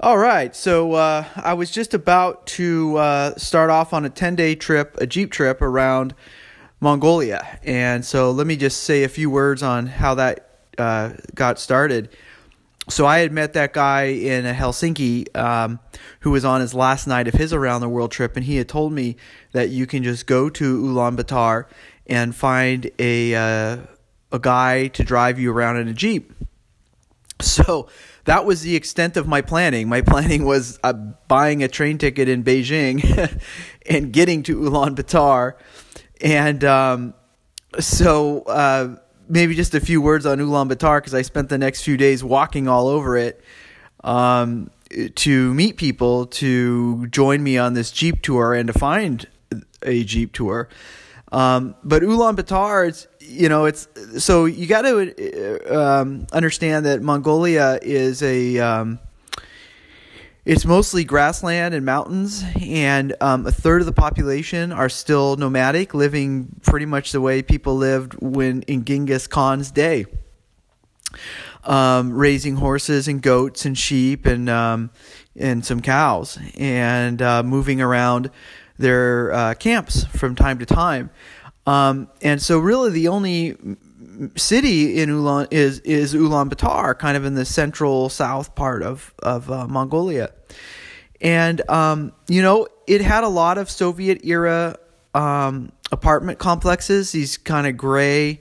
All right, so uh, I was just about to uh, start off on a 10 day trip, a Jeep trip around Mongolia. And so let me just say a few words on how that uh, got started. So I had met that guy in Helsinki um, who was on his last night of his around the world trip, and he had told me that you can just go to Ulaanbaatar and find a uh, a guy to drive you around in a jeep. So that was the extent of my planning. My planning was uh, buying a train ticket in Beijing and getting to Ulaanbaatar, and um, so. Uh, maybe just a few words on Ulaanbaatar because I spent the next few days walking all over it um, to meet people to join me on this Jeep tour and to find a Jeep tour. Um, but Ulaanbaatar, it's you know, it's so you got to um, understand that Mongolia is a um, it's mostly grassland and mountains, and um, a third of the population are still nomadic, living pretty much the way people lived when in Genghis Khan's day, um, raising horses and goats and sheep and um, and some cows, and uh, moving around their uh, camps from time to time. Um, and so, really, the only city in Ulan is is Ulaanbaatar, kind of in the central south part of of uh, Mongolia, and um, you know it had a lot of Soviet era um, apartment complexes, these kind of gray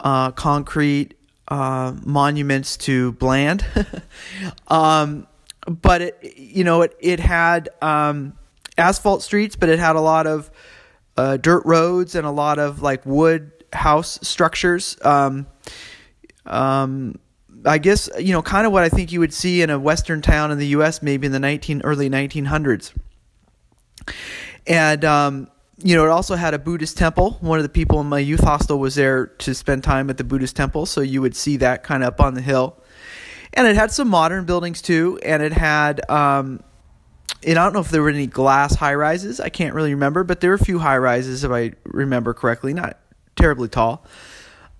uh, concrete uh, monuments to Bland, um, but it you know it it had um, asphalt streets, but it had a lot of uh, dirt roads and a lot of like wood house structures. Um, um, I guess you know, kind of what I think you would see in a western town in the U.S. maybe in the nineteen early nineteen hundreds. And um, you know, it also had a Buddhist temple. One of the people in my youth hostel was there to spend time at the Buddhist temple, so you would see that kind of up on the hill. And it had some modern buildings too, and it had. Um, and I don't know if there were any glass high rises. I can't really remember, but there were a few high rises if I remember correctly. Not terribly tall.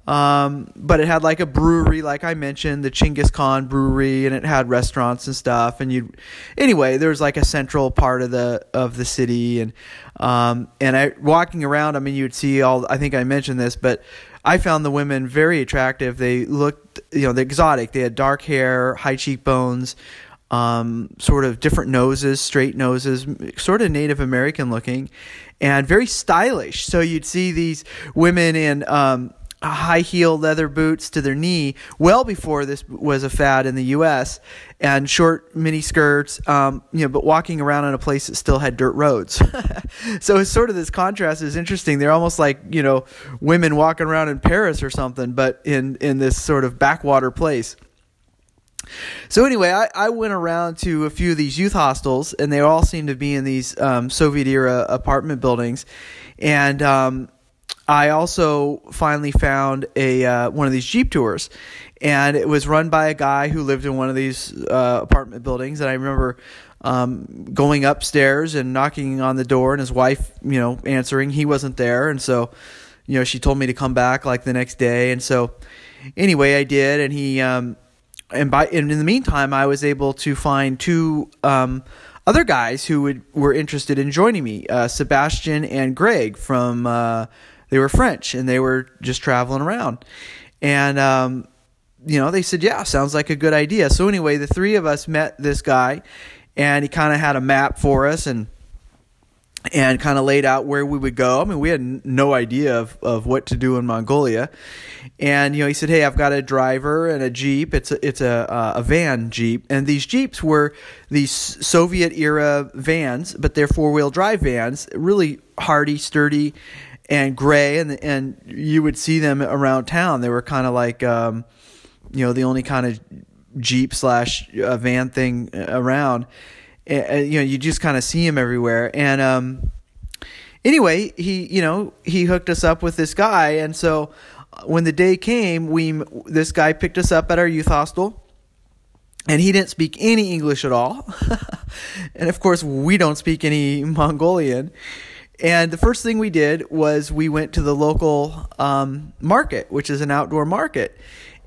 Um, but it had like a brewery, like I mentioned, the Chinggis Khan brewery, and it had restaurants and stuff. And you, anyway, there was like a central part of the of the city, and um, and I walking around. I mean, you'd see all. I think I mentioned this, but I found the women very attractive. They looked, you know, the exotic. They had dark hair, high cheekbones, um, sort of different noses, straight noses, sort of Native American looking, and very stylish. So you'd see these women in um, high heel leather boots to their knee well before this was a fad in the U.S. and short mini skirts, um, you know, but walking around in a place that still had dirt roads. so it's sort of this contrast is interesting. They're almost like you know women walking around in Paris or something, but in in this sort of backwater place. So anyway, I, I went around to a few of these youth hostels, and they all seemed to be in these um, Soviet era apartment buildings, and um, I also finally found a uh, one of these jeep tours, and it was run by a guy who lived in one of these uh, apartment buildings, and I remember. Um, going upstairs and knocking on the door, and his wife, you know, answering. He wasn't there, and so, you know, she told me to come back like the next day, and so, anyway, I did, and he, um, and by and in the meantime, I was able to find two um, other guys who would, were interested in joining me, uh, Sebastian and Greg from. Uh, they were French and they were just traveling around, and um, you know they said, "Yeah, sounds like a good idea." So anyway, the three of us met this guy, and he kind of had a map for us and and kind of laid out where we would go. I mean, we had no idea of, of what to do in Mongolia. And you know, he said, "Hey, I've got a driver and a jeep. It's a it's a uh, a van jeep, and these jeeps were these Soviet era vans, but they're four wheel drive vans, really hardy, sturdy, and gray. And and you would see them around town. They were kind of like, um, you know, the only kind of jeep slash uh, van thing around." You know, you just kind of see him everywhere. And um, anyway, he you know he hooked us up with this guy, and so uh, when the day came, we this guy picked us up at our youth hostel. And he didn't speak any English at all. and of course, we don't speak any Mongolian. And the first thing we did was we went to the local um, market, which is an outdoor market.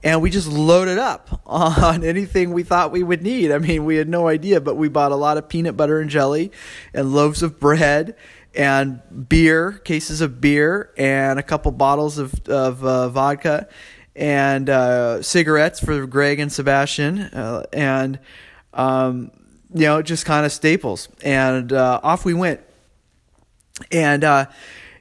And we just loaded up on anything we thought we would need. I mean, we had no idea, but we bought a lot of peanut butter and jelly and loaves of bread and beer, cases of beer, and a couple bottles of, of uh, vodka and uh, cigarettes for Greg and Sebastian, uh, and um, you know, just kind of staples. And uh, off we went. And uh,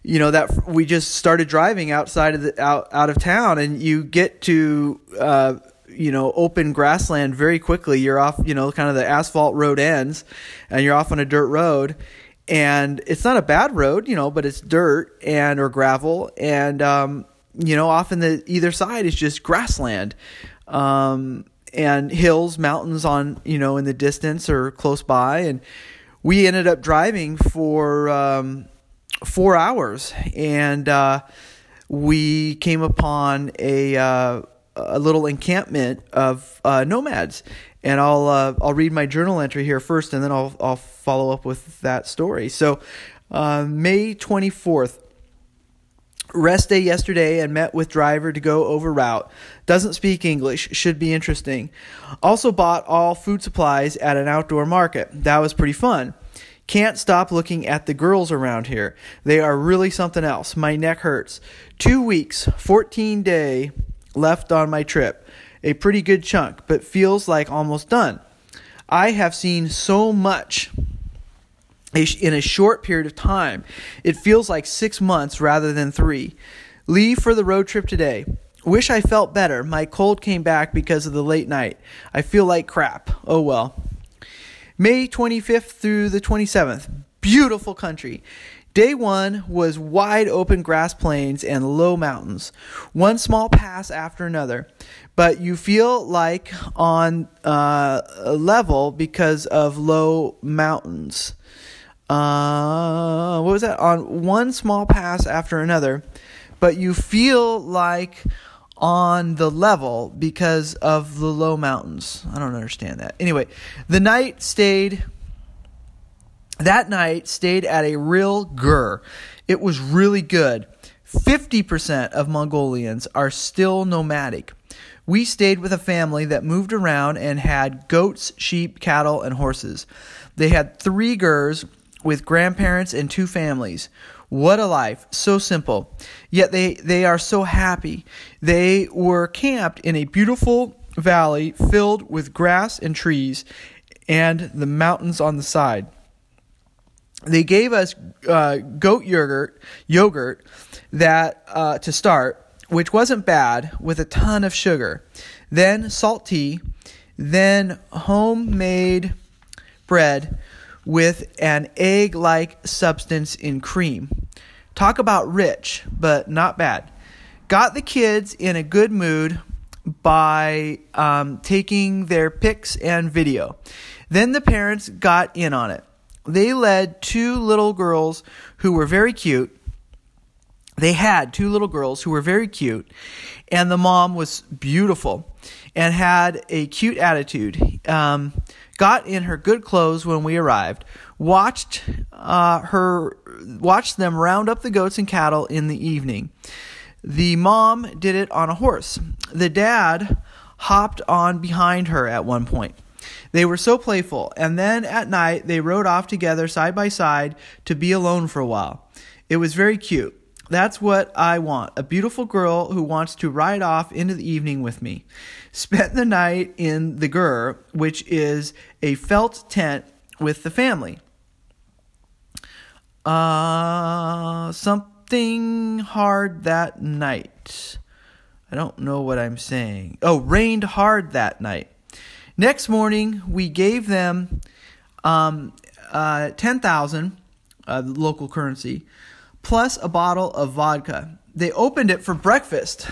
you know that we just started driving outside of the out out of town, and you get to uh, you know open grassland very quickly. You're off, you know, kind of the asphalt road ends, and you're off on a dirt road. And it's not a bad road, you know, but it's dirt and or gravel, and um, you know, off in the either side is just grassland. Um, and hills, mountains on, you know, in the distance or close by. And we ended up driving for um, four hours. And uh, we came upon a, uh, a little encampment of uh, nomads. And I'll uh, I'll read my journal entry here first, and then I'll I'll follow up with that story. So, uh, May twenty fourth, Rest day yesterday and met with driver to go over route. Doesn't speak English. Should be interesting. Also bought all food supplies at an outdoor market. That was pretty fun. Can't stop looking at the girls around here. They are really something else. My neck hurts. Two weeks, 14 day left on my trip. A pretty good chunk, but feels like almost done. I have seen so much in a short period of time. It feels like six months rather than three. Leave for the road trip today. Wish I felt better. My cold came back because of the late night. I feel like crap. Oh well. May 25th through the 27th. Beautiful country. Day one was wide open grass plains and low mountains, one small pass after another. But you feel like on uh, a level because of low mountains uh, what was that? On one small pass after another, but you feel like on the level because of the low mountains. I don't understand that. Anyway, the night stayed. That night stayed at a real gur. It was really good. 50% of Mongolians are still nomadic. We stayed with a family that moved around and had goats, sheep, cattle, and horses. They had three gurs with grandparents and two families. What a life, so simple. Yet they, they are so happy. They were camped in a beautiful valley filled with grass and trees and the mountains on the side. They gave us uh, goat yogurt, yogurt that uh, to start, which wasn't bad, with a ton of sugar. Then salt tea, then homemade bread with an egg like substance in cream. Talk about rich, but not bad. Got the kids in a good mood by um, taking their pics and video. Then the parents got in on it. They led two little girls who were very cute. They had two little girls who were very cute, and the mom was beautiful and had a cute attitude. Um, got in her good clothes when we arrived, watched uh, her watched them round up the goats and cattle in the evening. The mom did it on a horse. The dad hopped on behind her at one point. They were so playful, and then at night they rode off together side by side to be alone for a while. It was very cute. That's what I want a beautiful girl who wants to ride off into the evening with me. Spent the night in the Gur, which is a felt tent with the family. Uh, something hard that night. I don't know what I'm saying. Oh, rained hard that night. Next morning, we gave them um, uh, 10,000 uh, local currency plus a bottle of vodka. They opened it for breakfast.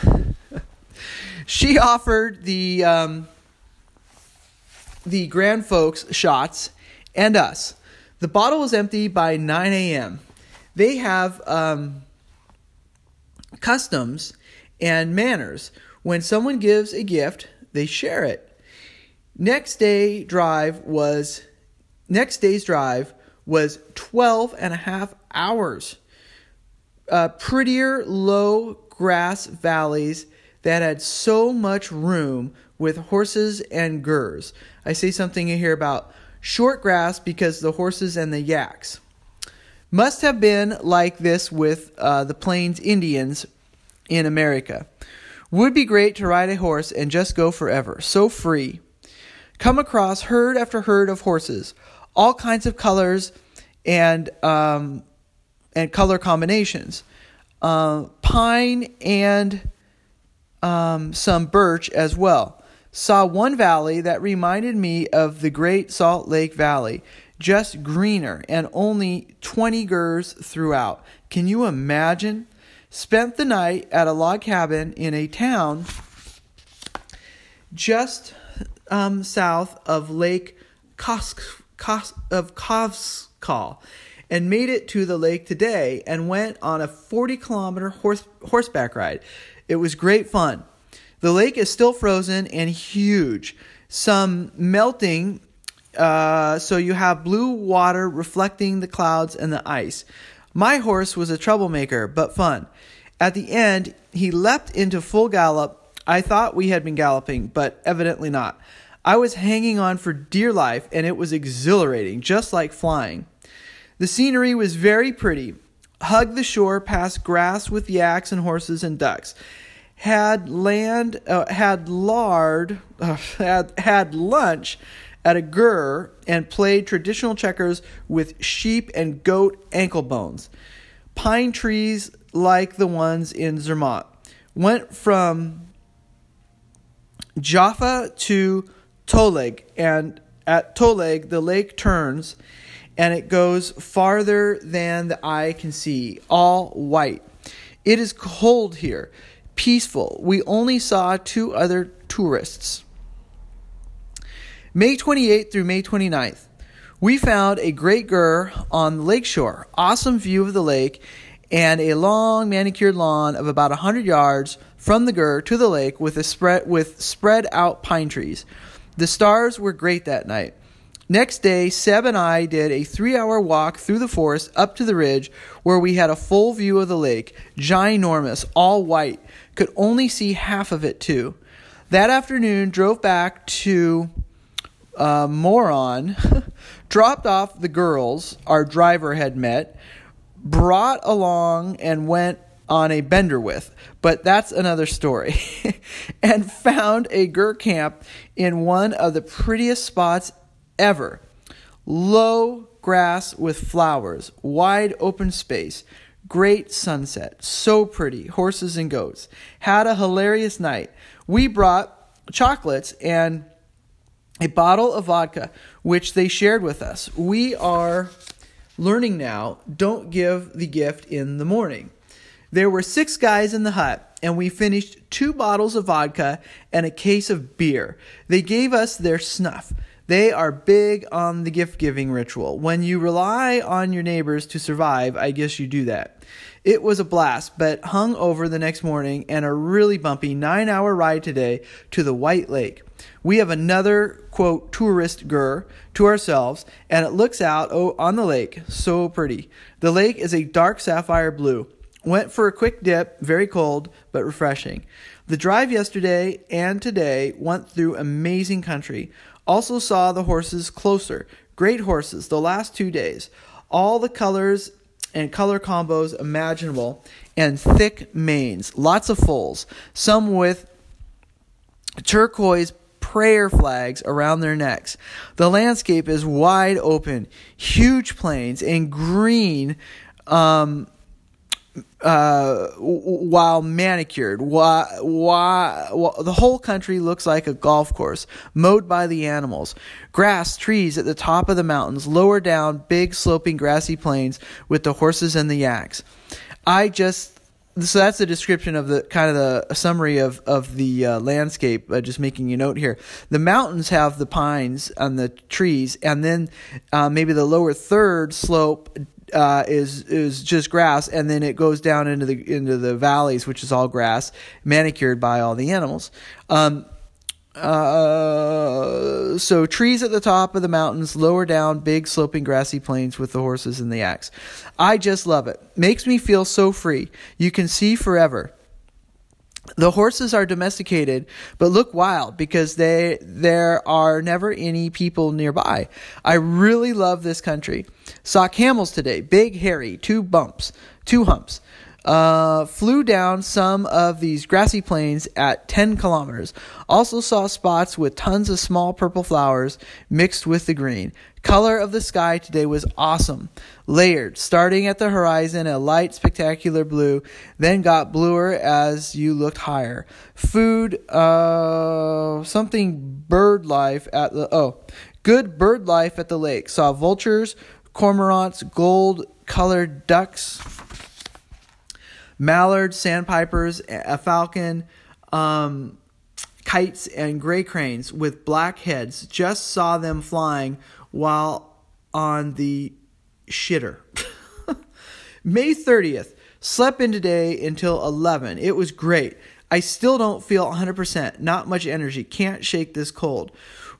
she offered the um, the grand folks shots and us. The bottle was empty by 9 a.m. They have um, customs and manners. When someone gives a gift, they share it. Next day drive was next day's drive was 12 and a half hours uh, prettier low grass valleys that had so much room with horses and gers. I say something in here about short grass because the horses and the yaks. Must have been like this with uh, the Plains Indians in America. Would be great to ride a horse and just go forever, so free. Come across herd after herd of horses, all kinds of colors and um, and color combinations. Uh, pine and um, some birch as well. Saw one valley that reminded me of the Great Salt Lake Valley, just greener and only 20 gers throughout. Can you imagine? Spent the night at a log cabin in a town just um, south of Lake of Khövsgöl and made it to the lake today and went on a 40 kilometer horse, horseback ride. It was great fun. The lake is still frozen and huge. Some melting, uh, so you have blue water reflecting the clouds and the ice. My horse was a troublemaker, but fun. At the end, he leapt into full gallop. I thought we had been galloping, but evidently not. I was hanging on for dear life, and it was exhilarating, just like flying. The scenery was very pretty. Hugged the shore past grass with yaks and horses and ducks had land uh, had lard uh, had had lunch at a gur and played traditional checkers with sheep and goat ankle bones. Pine trees like the ones in Zermatt went from Jaffa to Toleg, and at Toleg the lake turns and it goes farther than the eye can see, all white. It is cold here peaceful. We only saw two other tourists. May 28th through May 29th, we found a great gur on the lakeshore. Awesome view of the lake and a long manicured lawn of about 100 yards from the gur to the lake with a spread with spread out pine trees. The stars were great that night. Next day, Seb and I did a three hour walk through the forest up to the ridge where we had a full view of the lake, ginormous, all white. Could only see half of it too. That afternoon, drove back to uh, Moron, dropped off the girls our driver had met, brought along and went on a bender with, but that's another story. and found a gur camp in one of the prettiest spots ever. Low grass with flowers, wide open space, great sunset, so pretty, horses and goats. Had a hilarious night. We brought chocolates and a bottle of vodka, which they shared with us. We are learning now don't give the gift in the morning. There were six guys in the hut, and we finished two bottles of vodka and a case of beer. They gave us their snuff. They are big on the gift giving ritual. When you rely on your neighbors to survive, I guess you do that. It was a blast, but hung over the next morning and a really bumpy nine hour ride today to the White Lake. We have another, quote, tourist gur to ourselves, and it looks out on the lake. So pretty. The lake is a dark sapphire blue. Went for a quick dip, very cold, but refreshing. The drive yesterday and today went through amazing country. Also saw the horses closer. Great horses the last two days. All the colors and color combos imaginable and thick manes. Lots of foals. Some with turquoise prayer flags around their necks. The landscape is wide open, huge plains, and green um, uh, while manicured. Why, why, the whole country looks like a golf course, mowed by the animals. Grass, trees at the top of the mountains, lower down, big sloping grassy plains with the horses and the yaks. I just so that's the description of the kind of the summary of of the uh, landscape. Uh, just making a note here, the mountains have the pines and the trees, and then uh, maybe the lower third slope uh, is is just grass, and then it goes down into the into the valleys, which is all grass, manicured by all the animals. Um, uh, so trees at the top of the mountains, lower down, big sloping grassy plains with the horses and the axe. I just love it. Makes me feel so free. You can see forever. The horses are domesticated, but look wild because they there are never any people nearby. I really love this country. Saw camels today, big, hairy, two bumps, two humps. Uh, flew down some of these grassy plains at 10 kilometers. Also saw spots with tons of small purple flowers mixed with the green. Color of the sky today was awesome. Layered, starting at the horizon, a light, spectacular blue, then got bluer as you looked higher. Food, uh, something bird life at the, oh, good bird life at the lake. Saw vultures, cormorants, gold colored ducks mallards, sandpipers, a falcon, um, kites, and gray cranes with black heads. Just saw them flying while on the shitter. May 30th. Slept in today until 11. It was great. I still don't feel 100%. Not much energy. Can't shake this cold.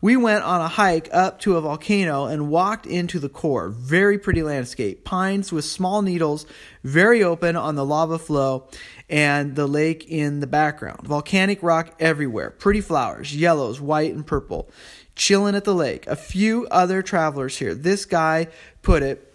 We went on a hike up to a volcano and walked into the core. Very pretty landscape. Pines with small needles, very open on the lava flow, and the lake in the background. Volcanic rock everywhere. Pretty flowers, yellows, white, and purple. Chilling at the lake. A few other travelers here. This guy put it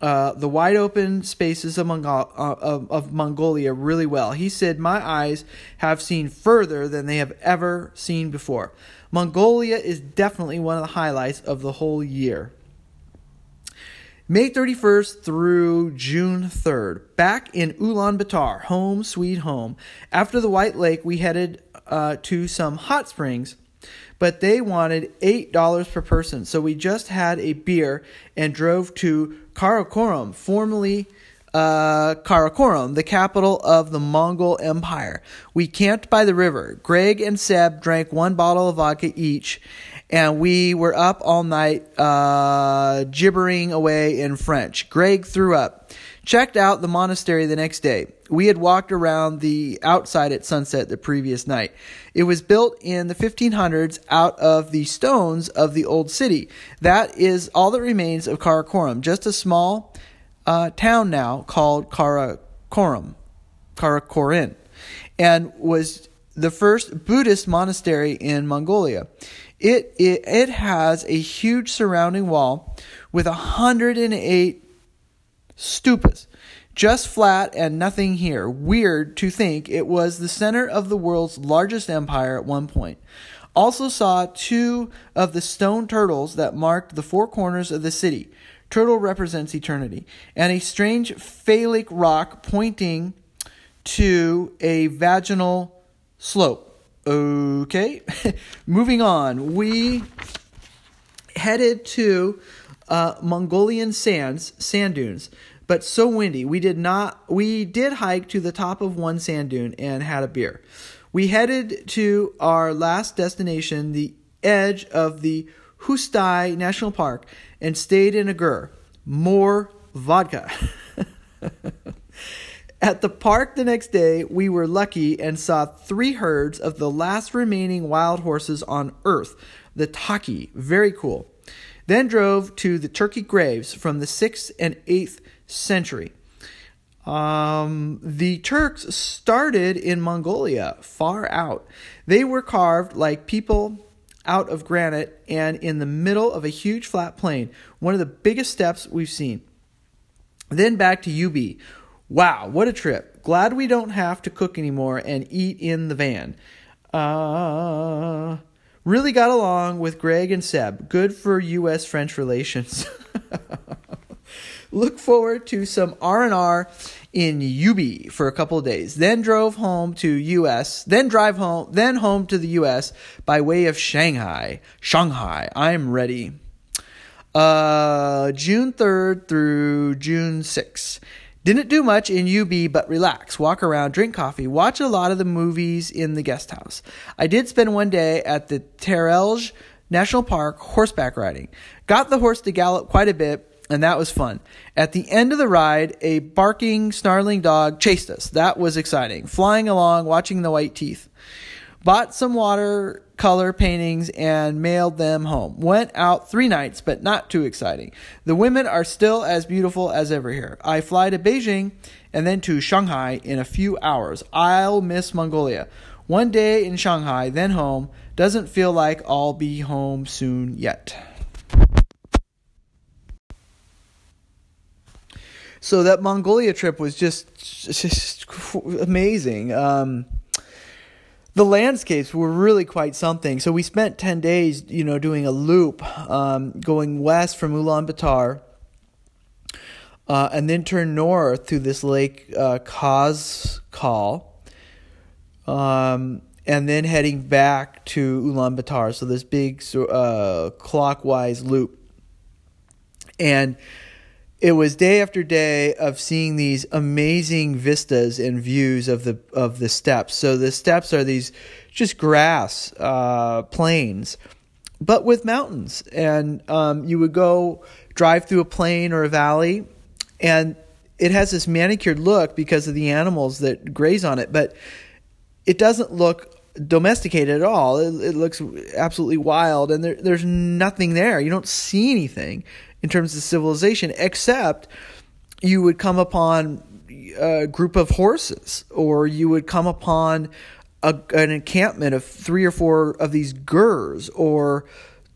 uh, the wide open spaces of, uh, of, of, Mongolia really well. He said, My eyes have seen further than they have ever seen before. Mongolia is definitely one of the highlights of the whole year. May 31st through June 3rd, back in Ulaanbaatar, home sweet home. After the White Lake, we headed uh, to some hot springs but they wanted $8 per person. So we just had a beer and drove to Karakoram, formerly uh, Karakorum, the capital of the Mongol Empire. We camped by the river. Greg and Seb drank one bottle of vodka each, and we were up all night uh, gibbering away in French. Greg threw up. Checked out the monastery the next day. We had walked around the outside at sunset the previous night. It was built in the 1500s out of the stones of the old city. That is all that remains of Karakorum, just a small uh, town now called Karakoram, Kharkhorin, and was the first Buddhist monastery in Mongolia. It, it, it has a huge surrounding wall with 108 stupas. Just flat and nothing here. Weird to think it was the center of the world's largest empire at one point. Also saw two of the stone turtles that marked the four corners of the city. Turtle represents eternity. And a strange phallic rock pointing to a vaginal slope. Okay, moving on. We headed to uh, Mongolian sands, sand dunes but so windy. We did not we did hike to the top of one sand dune and had a beer. We headed to our last destination, the edge of the Hustai National Park, and stayed in a gur. More vodka. At the park the next day, we were lucky and saw three herds of the last remaining wild horses on Earth, the Takhi. Very cool. Then drove to the Turkic graves from the 6th and 8th century. Um, the Turks started in Mongolia, far out. They were carved like people out of granite and in the middle of a huge flat plain, one of the biggest steppes we've seen. Then back to UB. Wow, what a trip. Glad we don't have to cook anymore and eat in the van. Uh, really got along with Greg and Seb. Good for U.S. French relations. Look forward to some R&R in UB for a couple of days. Then drove home to US, then drive home, then home to the US by way of Shanghai. Shanghai. I'm ready. Uh, June 3rd through June 6th. Didn't do much in UB but relax, walk around, drink coffee, watch a lot of the movies in the guest house. I did spend one day at the Terelj National Park horseback riding. Got the horse to gallop quite a bit and that was fun. At the end of the ride, a barking, snarling dog chased us. That was exciting. Flying along, watching the white teeth. Bought some watercolor paintings and mailed them home. Went out three nights, but not too exciting. The women are still as beautiful as ever here. I fly to Beijing and then to Shanghai in a few hours. I'll miss Mongolia. One day in Shanghai, then home. Doesn't feel like I'll be home soon yet. So that Mongolia trip was just, just amazing. Um, the landscapes were really quite something. So we spent 10 days, you know, doing a loop, um, going west from Ulaanbaatar, uh, and then turn north through this lake, uh, Khövsgöl, um, and then heading back to Ulaanbaatar. So this big uh, clockwise loop. And it was day after day of seeing these amazing vistas and views of the of the steppes. So the steppes are these just grass uh, plains, but with mountains. And um, you would go drive through a plain or a valley, and it has this manicured look because of the animals that graze on it, but it doesn't look domesticated at all. It, it looks absolutely wild, and there, there's nothing there. You don't see anything in terms of civilization, except you would come upon a group of horses, or you would come upon a, an encampment of three or four of these gurs, or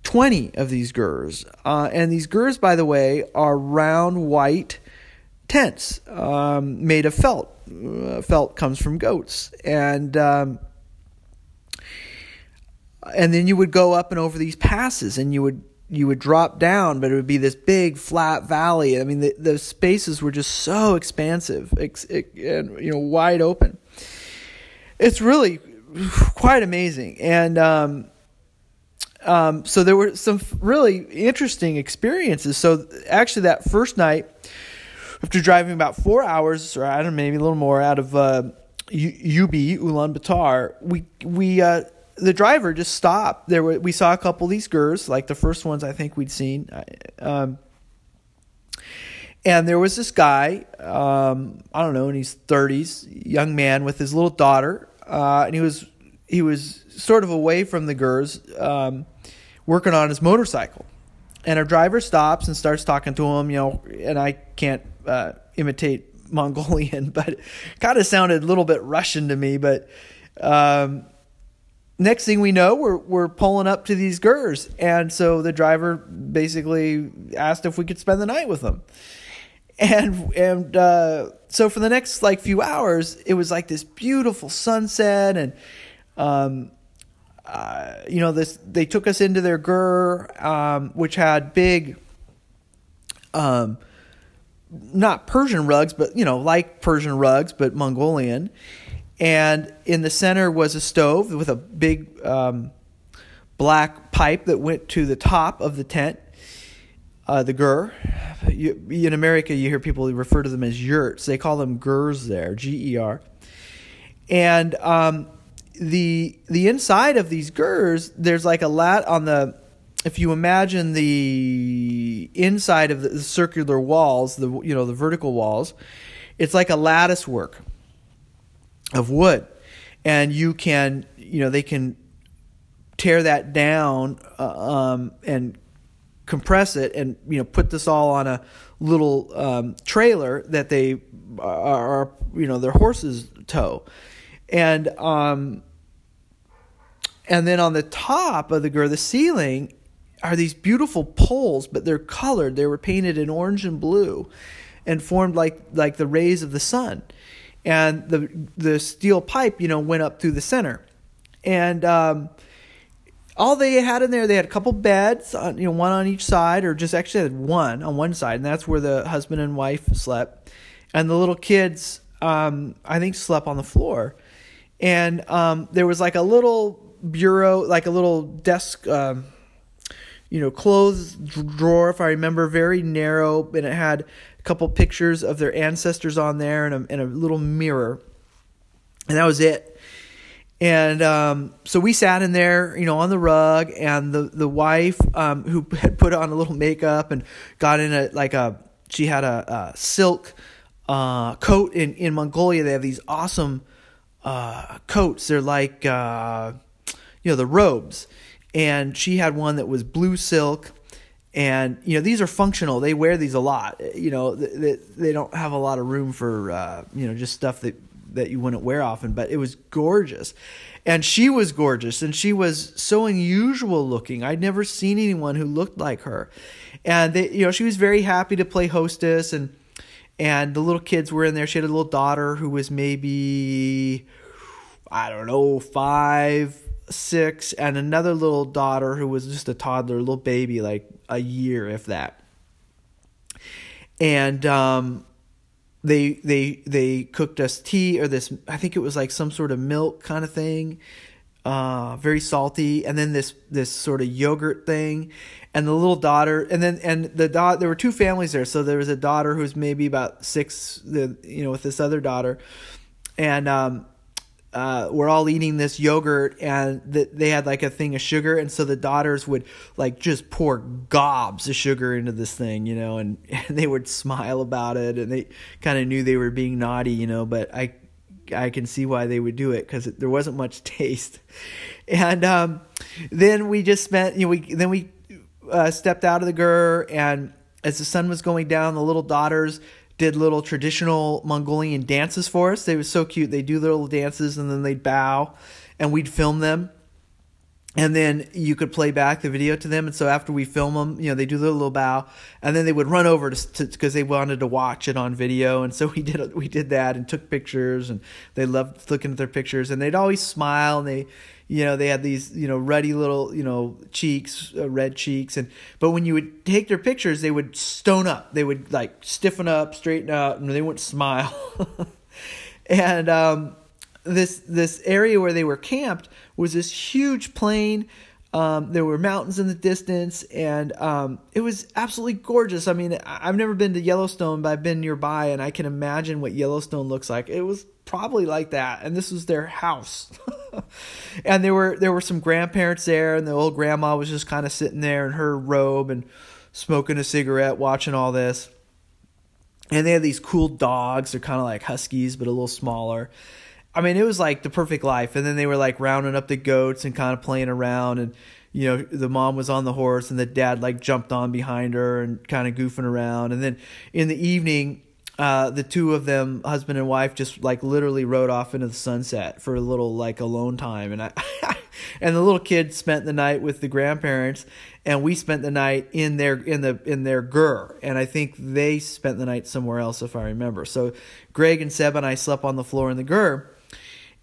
20 of these gurs. Uh, and these gurs, by the way, are round white tents um, made of felt. Uh, felt comes from goats. And. Um, and then you would go up and over these passes and you would you would drop down, but it would be this big flat valley. I mean, the, the spaces were just so expansive and you know wide open. It's really quite amazing, and um, um, so there were some really interesting experiences. So actually, that first night, after driving about four hours, or I don't know, maybe a little more, out of uh, UB Ulaanbaatar, we we uh, the driver just stopped. There were we saw a couple of these gurs, like the first ones I think we'd seen. Um, and there was this guy, um, I don't know, in his thirties, young man with his little daughter, uh, and he was he was sort of away from the gurs, um, working on his motorcycle. And our driver stops and starts talking to him, you know, and I can't uh, imitate Mongolian, but kind of sounded a little bit Russian to me, but. Um, next thing we know, we're we're pulling up to these gurs, and so the driver basically asked if we could spend the night with them, and and uh, so for the next like few hours, it was like this beautiful sunset, and um, uh, you know this they took us into their gur, um, which had big, um, not Persian rugs, but you know like Persian rugs, but Mongolian and in the center was a stove with a big um, black pipe that went to the top of the tent, uh, the gur. You, in America, you hear people refer to them as yurts. They call them gurs there, G E R. And um, the the inside of these gurs, there's like a lat on the. If you imagine the inside of the, the circular walls, the you know the vertical walls, it's like a lattice work of wood, and you can you know they can tear that down uh, um, and compress it and you know put this all on a little um, trailer that they are you know their horses tow. And um and then on the top of the gur the ceiling are these beautiful poles but they're colored. They were painted in orange and blue and formed like like the rays of the sun and the the steel pipe, you know, went up through the center, and um, all they had in there, they had a couple beds, on, you know, one on each side, or just actually had one on one side, and that's where the husband and wife slept, and the little kids, um, I think, slept on the floor, and um, there was like a little bureau, like a little desk. Um, you know, clothes drawer, if I remember, very narrow, and it had couple pictures of their ancestors on there and a, and a little mirror. And that was it. And um, so we sat in there, you know, on the rug, and the the wife um, who had put on a little makeup and got in a like a she had a, a silk uh, coat in in Mongolia. They have these awesome uh, coats. They're like uh, you know the robes, and she had one that was blue silk. And you know these are functional. They wear these a lot. You know they, they don't have a lot of room for uh, you know just stuff that that you wouldn't wear often. But it was gorgeous, and she was gorgeous, and she was so unusual looking. I'd never seen anyone who looked like her, and they, you know she was very happy to play hostess and and the little kids were in there. She had a little daughter who was maybe I don't know five, six, and another little daughter who was just a toddler, little baby, like a year, if that. And um, they they they cooked us tea or this. I think it was like some sort of milk kind of thing uh, very salty, and then this this sort of yogurt thing, and the little daughter, and then and the dot. There were two families there, so there was a daughter who's maybe about six, the you know, with this other daughter, and um, uh, we're all eating this yogurt, and the, they had like a thing of sugar, and so the daughters would like just pour gobs of sugar into this thing, you know, and, and they would smile about it, and they kind of knew they were being naughty, you know, but I I can see why they would do it because there wasn't much taste. And um, then we just spent, you know, we then we uh, stepped out of the gur, and as the sun was going down, the little daughters did little traditional Mongolian dances for us. They were so cute. They do little dances and then they'd bow, and we'd film them and then you could play back the video to them and so after we film them you know they do the little bow and then they would run over to because they wanted to watch it on video and so we did we did that and took pictures and they loved looking at their pictures and they'd always smile and they you know they had these you know ruddy little you know cheeks uh, red cheeks and but when you would take their pictures they would stone up they would like stiffen up straighten out and they wouldn't smile and um this this area where they were camped was this huge plain. Um, there were mountains in the distance, and um, it was absolutely gorgeous. I mean, I've never been to Yellowstone, but I've been nearby, and I can imagine what Yellowstone looks like. It was probably like that, and this was their house. and there were there were some grandparents there, and the old grandma was just kind of sitting there in her robe and smoking a cigarette, watching all this. And they had these cool dogs. They're kind of like huskies, but a little smaller I mean, it was like the perfect life. And then they were like rounding up the goats and kind of playing around. And, you know, the mom was on the horse and the dad like jumped on behind her and kind of goofing around. And then in the evening, uh, the two of them, husband and wife, just like literally rode off into the sunset for a little like alone time. And I, and the little kid spent the night with the grandparents, and we spent the night in their in the in their gur. And I think they spent the night somewhere else, if I remember. So Greg and Seb and I slept on the floor in the gur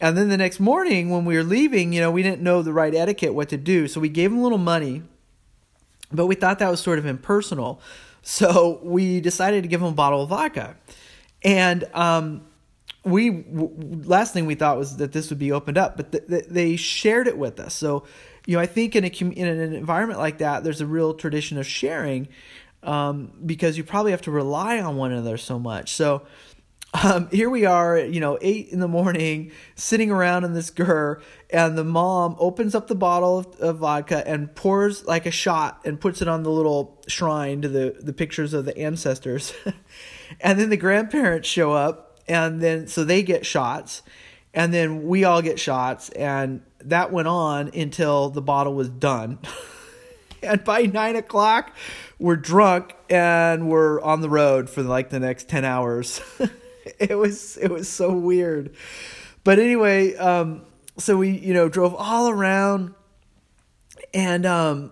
and then the next morning when we were leaving, you know, we didn't know the right etiquette, what to do. So we gave him a little money, but we thought that was sort of impersonal. So we decided to give him a bottle of vodka. And um, we w- last thing we thought was that this would be opened up, but th- th- they shared it with us. So, you know, I think in a in an environment like that, there's a real tradition of sharing um, because you probably have to rely on one another so much. So, um, here we are, you know, eight in the morning, sitting around in this gur, and the mom opens up the bottle of, of, vodka and pours like a shot and puts it on the little shrine to the the pictures of the ancestors, and then the grandparents show up, and then so they get shots, and then we all get shots, and that went on until the bottle was done. and by nine o'clock, we're drunk and we're on the road for like the next 10 hours. it was it was so weird. But anyway, um, so we you know drove all around, and um,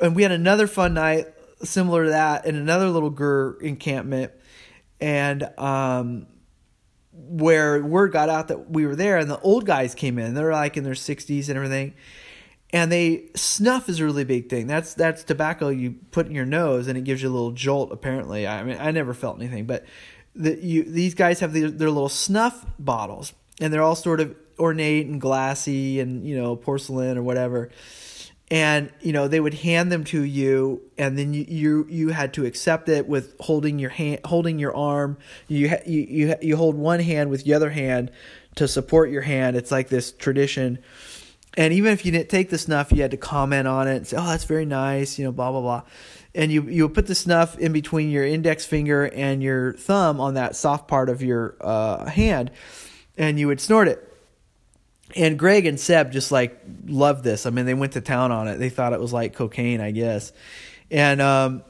and we had another fun night similar to that in another little gur encampment, and um, where word got out that we were there, and the old guys came in. They're like in their sixties and everything, and they snuff is a really big thing. That's that's tobacco you put in your nose, and it gives you a little jolt. Apparently, I mean, I never felt anything, but that you these guys have their, their little snuff bottles and they're all sort of ornate and glassy and you know porcelain or whatever. And you know they would hand them to you and then you you, you had to accept it with holding your hand holding your arm. You ha- you, you you hold one hand with the other hand to support your hand. It's like this tradition. And even if you didn't take the snuff you had to comment on it and say oh that's very nice you know blah blah blah and you you put the snuff in between your index finger and your thumb on that soft part of your uh, hand, and you would snort it. And Greg and Seb just like loved this. I mean, they went to town on it. They thought it was like cocaine, I guess. And um,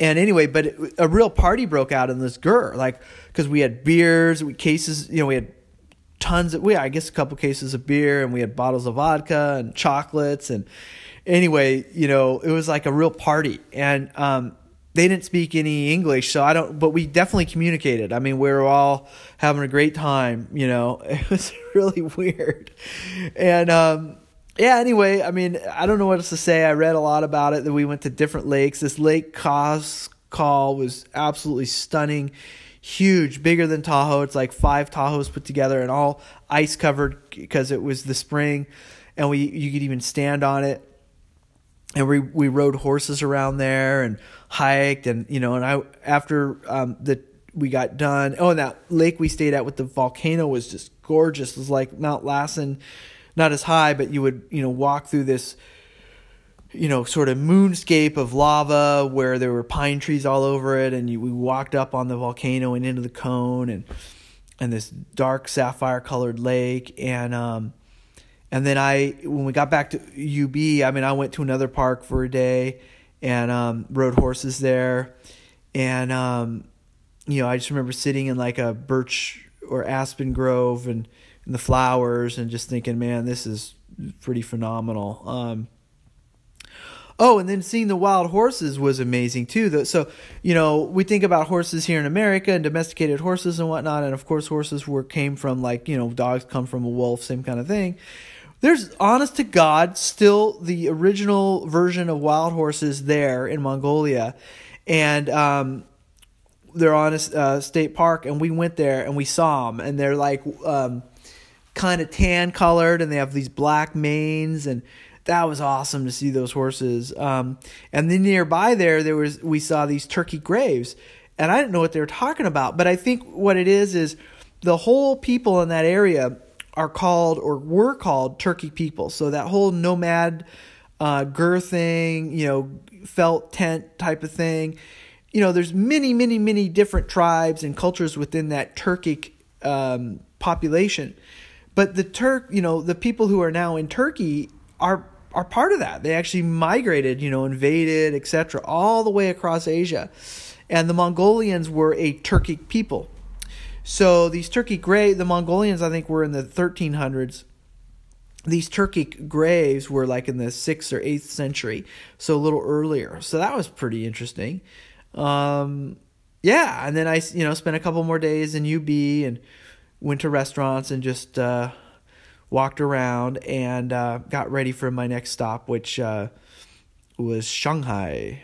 and anyway, but it, a real party broke out in this GUR, like because we had beers, we cases, you know, we had tons of we I guess a couple cases of beer, and we had bottles of vodka and chocolates, and anyway, you know, it was like a real party, and um, they didn't speak any English, so I don't. But we definitely communicated. I mean, we were all having a great time. You know, it was really weird, and um, yeah. Anyway, I mean, I don't know what else to say. I read a lot about it. That we went to different lakes. This Lake Call was absolutely stunning, huge, bigger than Tahoe. It's like five Tahoes put together and all ice covered because it was the spring, and we you could even stand on it and we we rode horses around there and hiked and you know and I after um, the we got done oh and that lake we stayed at with the volcano was just gorgeous. It was like Mount Lassen not as high but you would you know walk through this you know sort of moonscape of lava where there were pine trees all over it. And you, we walked up on the volcano and into the cone and and this dark sapphire colored lake. And um and then I, when we got back to UB, I mean, I went to another park for a day and um, rode horses there. And, um, you know, I just remember sitting in like a birch or aspen grove and, the flowers and just thinking, man, this is pretty phenomenal. Um, Oh, and then seeing the wild horses was amazing too. So, you know, we think about horses here in America and domesticated horses and whatnot, and of course, horses were came from like you know dogs come from a wolf, same kind of thing. There's honest to God still the original version of wild horses there in Mongolia, and um, they're on a uh, state park, and we went there and we saw them, and they're like um, kind of tan colored, and they have these black manes, and that was awesome to see those horses. Um, and then nearby there, there was we saw these Turkic graves, and I didn't know what they were talking about, but I think what it is is the whole people in that area are called or were called Turkic people. So that whole nomad uh, ger thing, you know, felt tent type of thing. You know, there's many, many, many different tribes and cultures within that Turkic um, population. But the Turk, you know, the people who are now in Turkey are are part of that. They actually migrated, you know, invaded, etc., all the way across Asia. And the Mongolians were a Turkic people. So these Turkic grave, the Mongolians, I think, were in the 1300s. These Turkic graves were like in the sixth or eighth century, so a little earlier. So that was pretty interesting. Um, yeah, and then I, you know, spent a couple more days in UB and went to restaurants and just uh, walked around and uh, got ready for my next stop, which uh, was Shanghai.